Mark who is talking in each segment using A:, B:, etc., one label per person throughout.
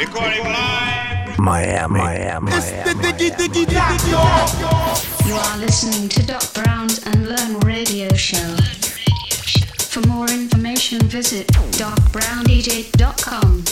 A: Recording live.
B: Miami, Miami, Miami.
C: You are listening to Doc Brown's Unlearn Radio Show. For more information, visit docbrown.dj.com.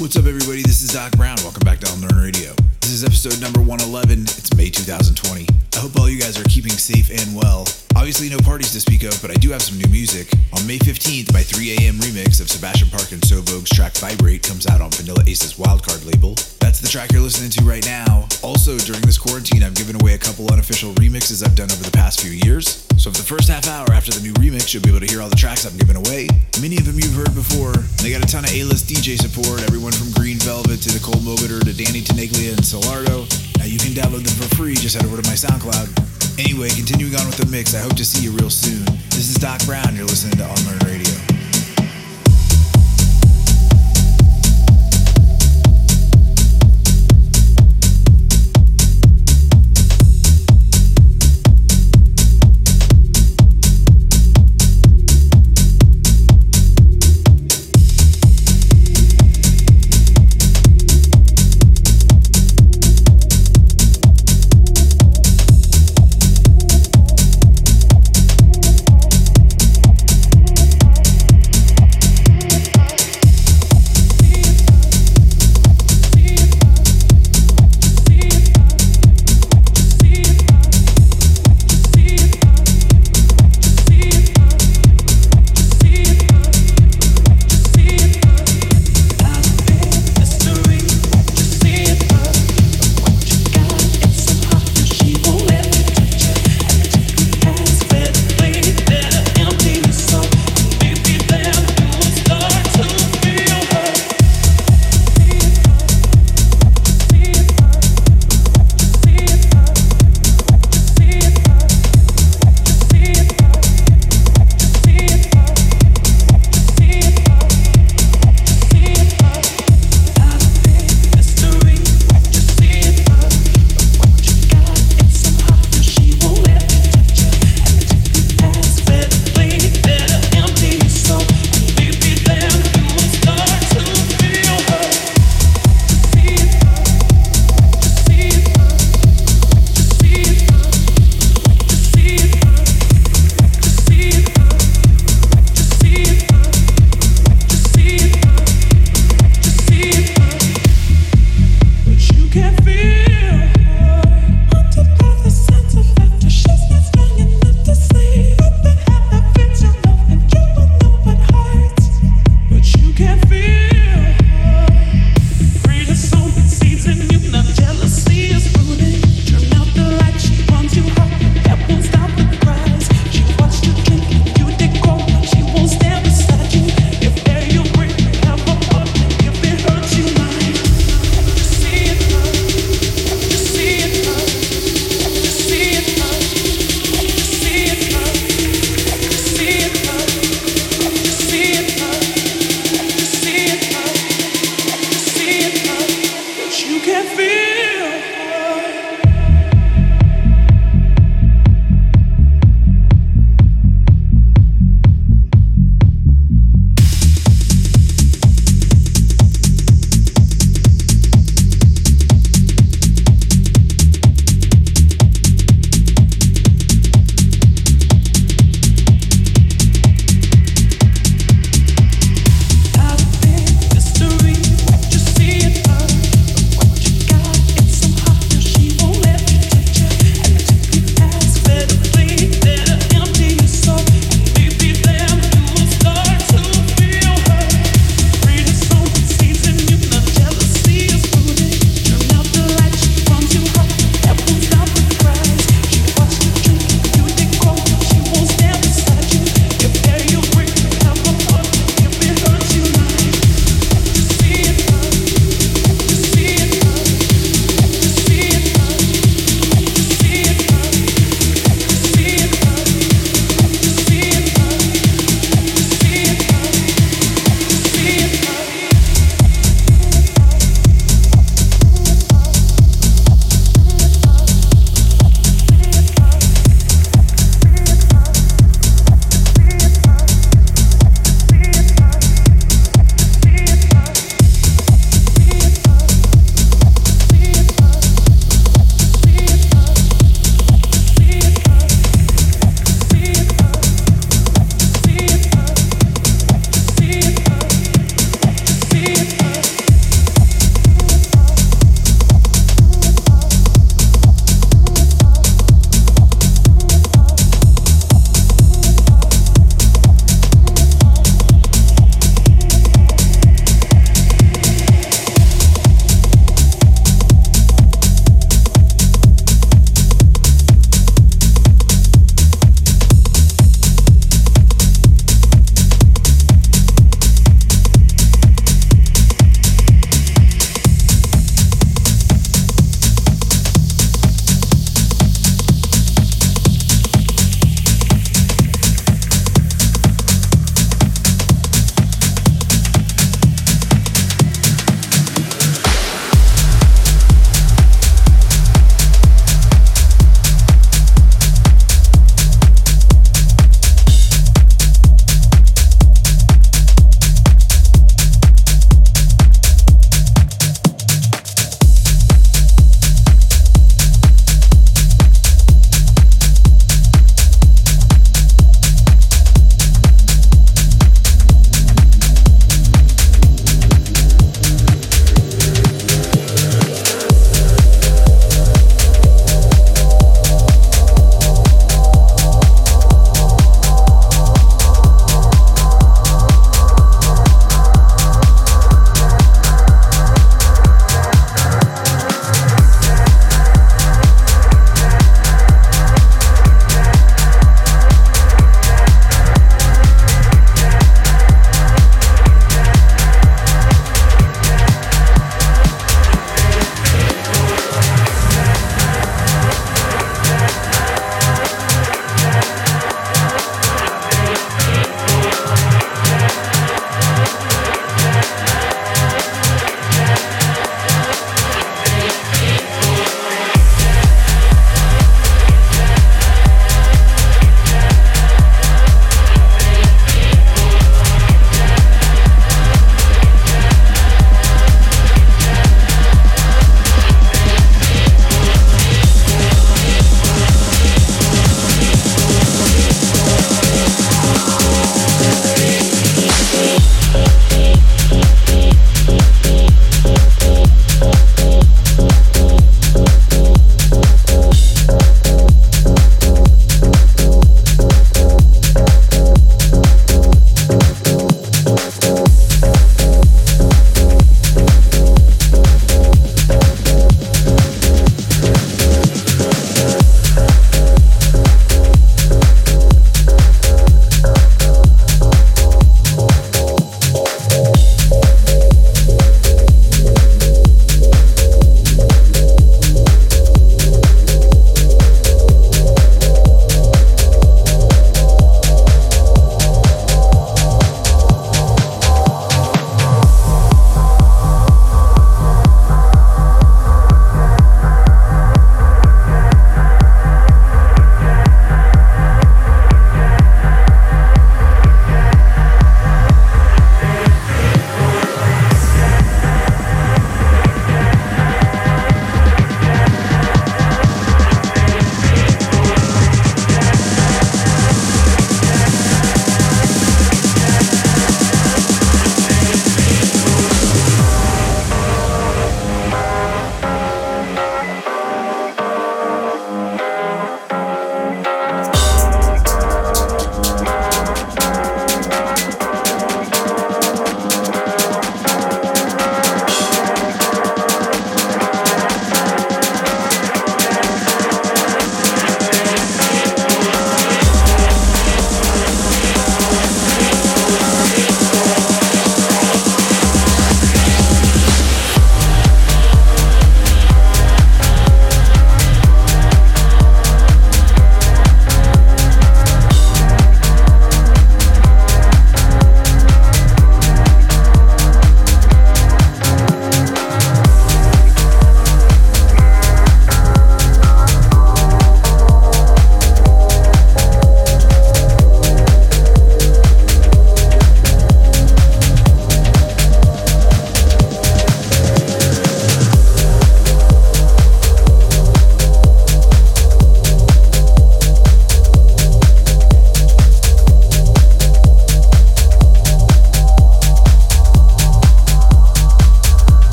D: What's up, everybody? This is Doc Brown. Welcome back to Unlearn Radio. This is episode number 111. It's May 2020. I hope all you guys are keeping safe and well. Obviously, no parties to speak of, but I do have some new music. On May 15th, my 3 a.m. remix of Sebastian Park and So Vogue's track Vibrate comes out on Vanilla Ace's WyldCard label. That's the track you're listening to right now. Also, during this quarantine, I've given away a couple unofficial remixes I've done over the past few years. So, for the first half hour after the new remix, you'll be able to hear all the tracks I'm giving away. Many of them you've heard before. They got a ton of A-list DJ support, everyone from Green Velvet to Nicole Moudaber to Danny Tenaglia and Solardo. Now you can download them for free. Just head over to my SoundCloud. Anyway, continuing on with the mix, I hope to see you real soon. This is Doc Brown. You're listening to Unlearn Radio.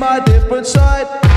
A: My different side.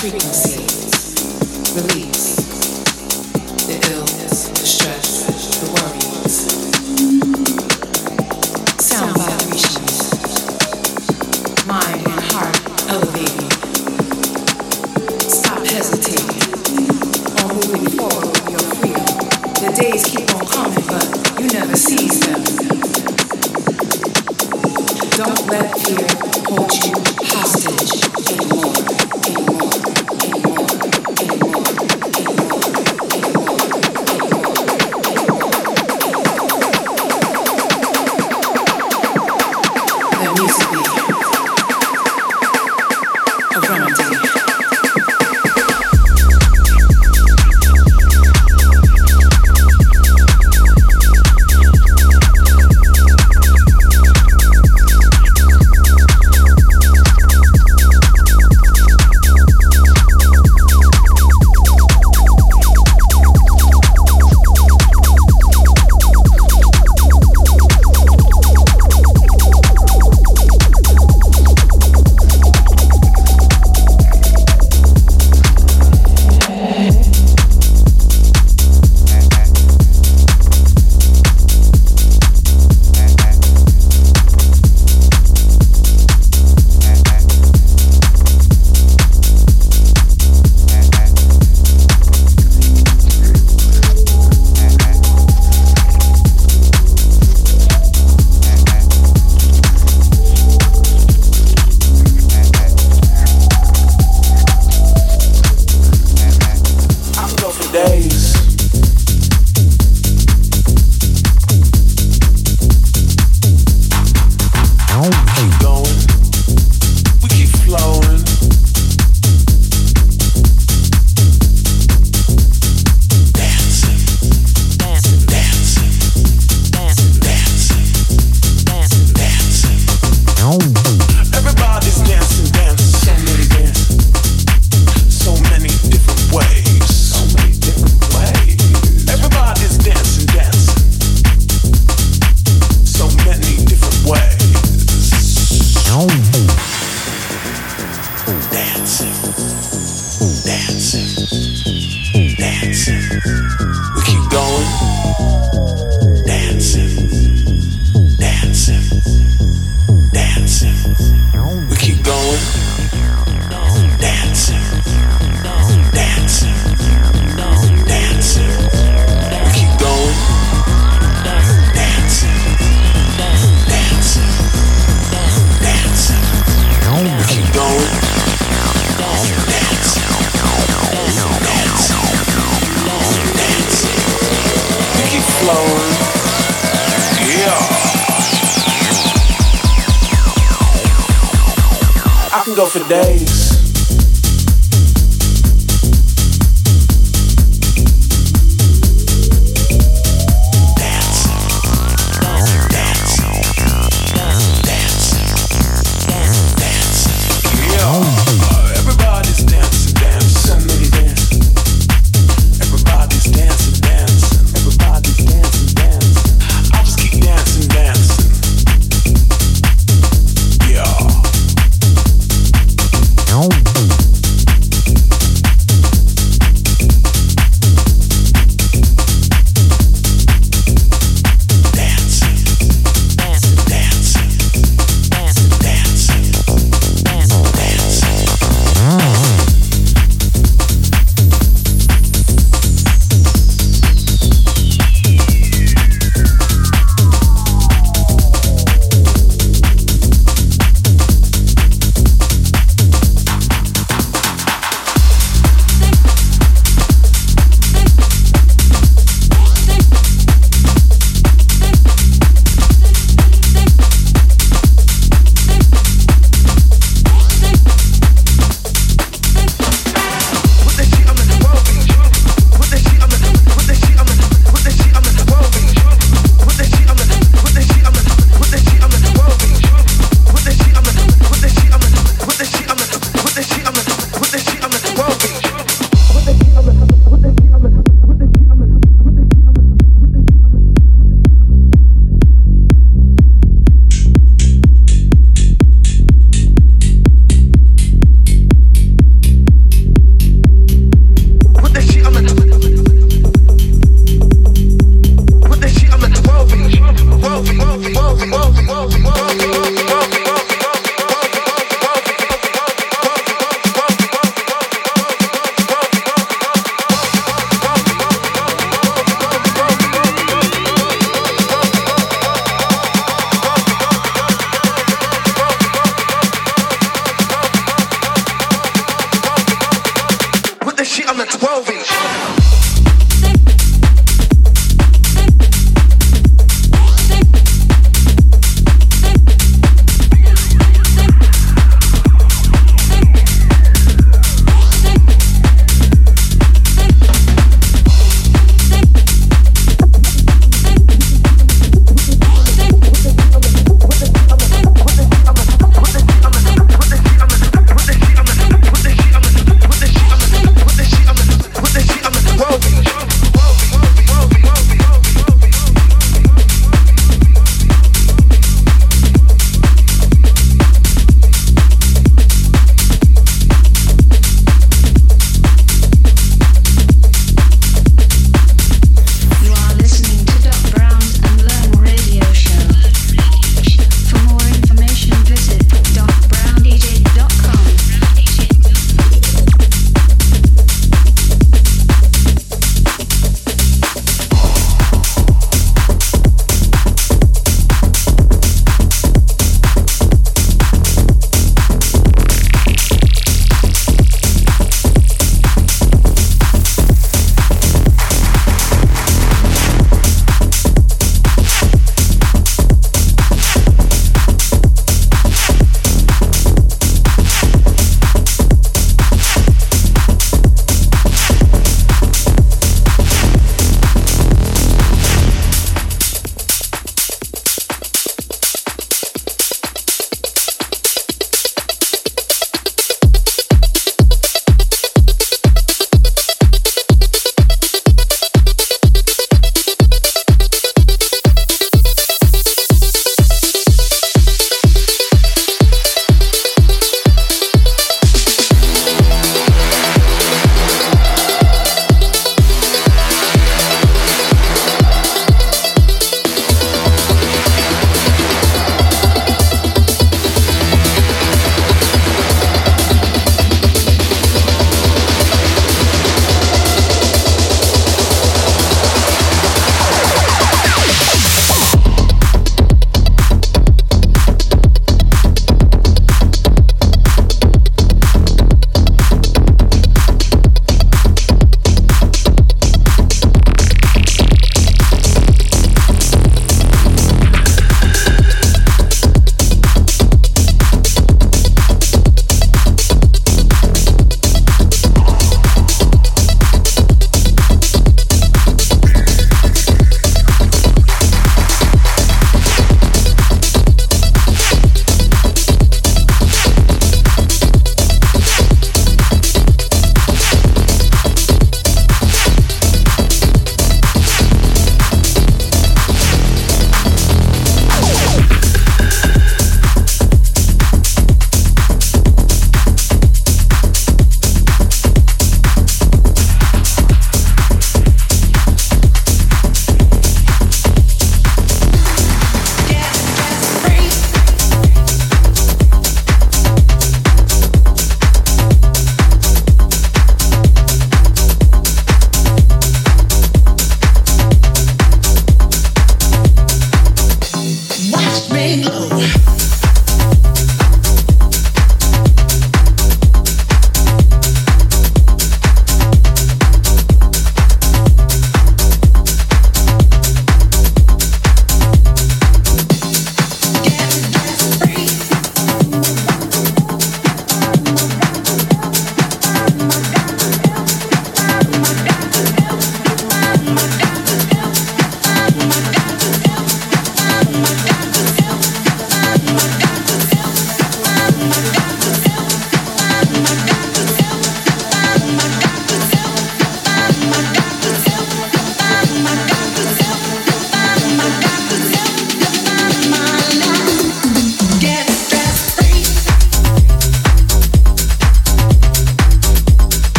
D: Frequencies, release.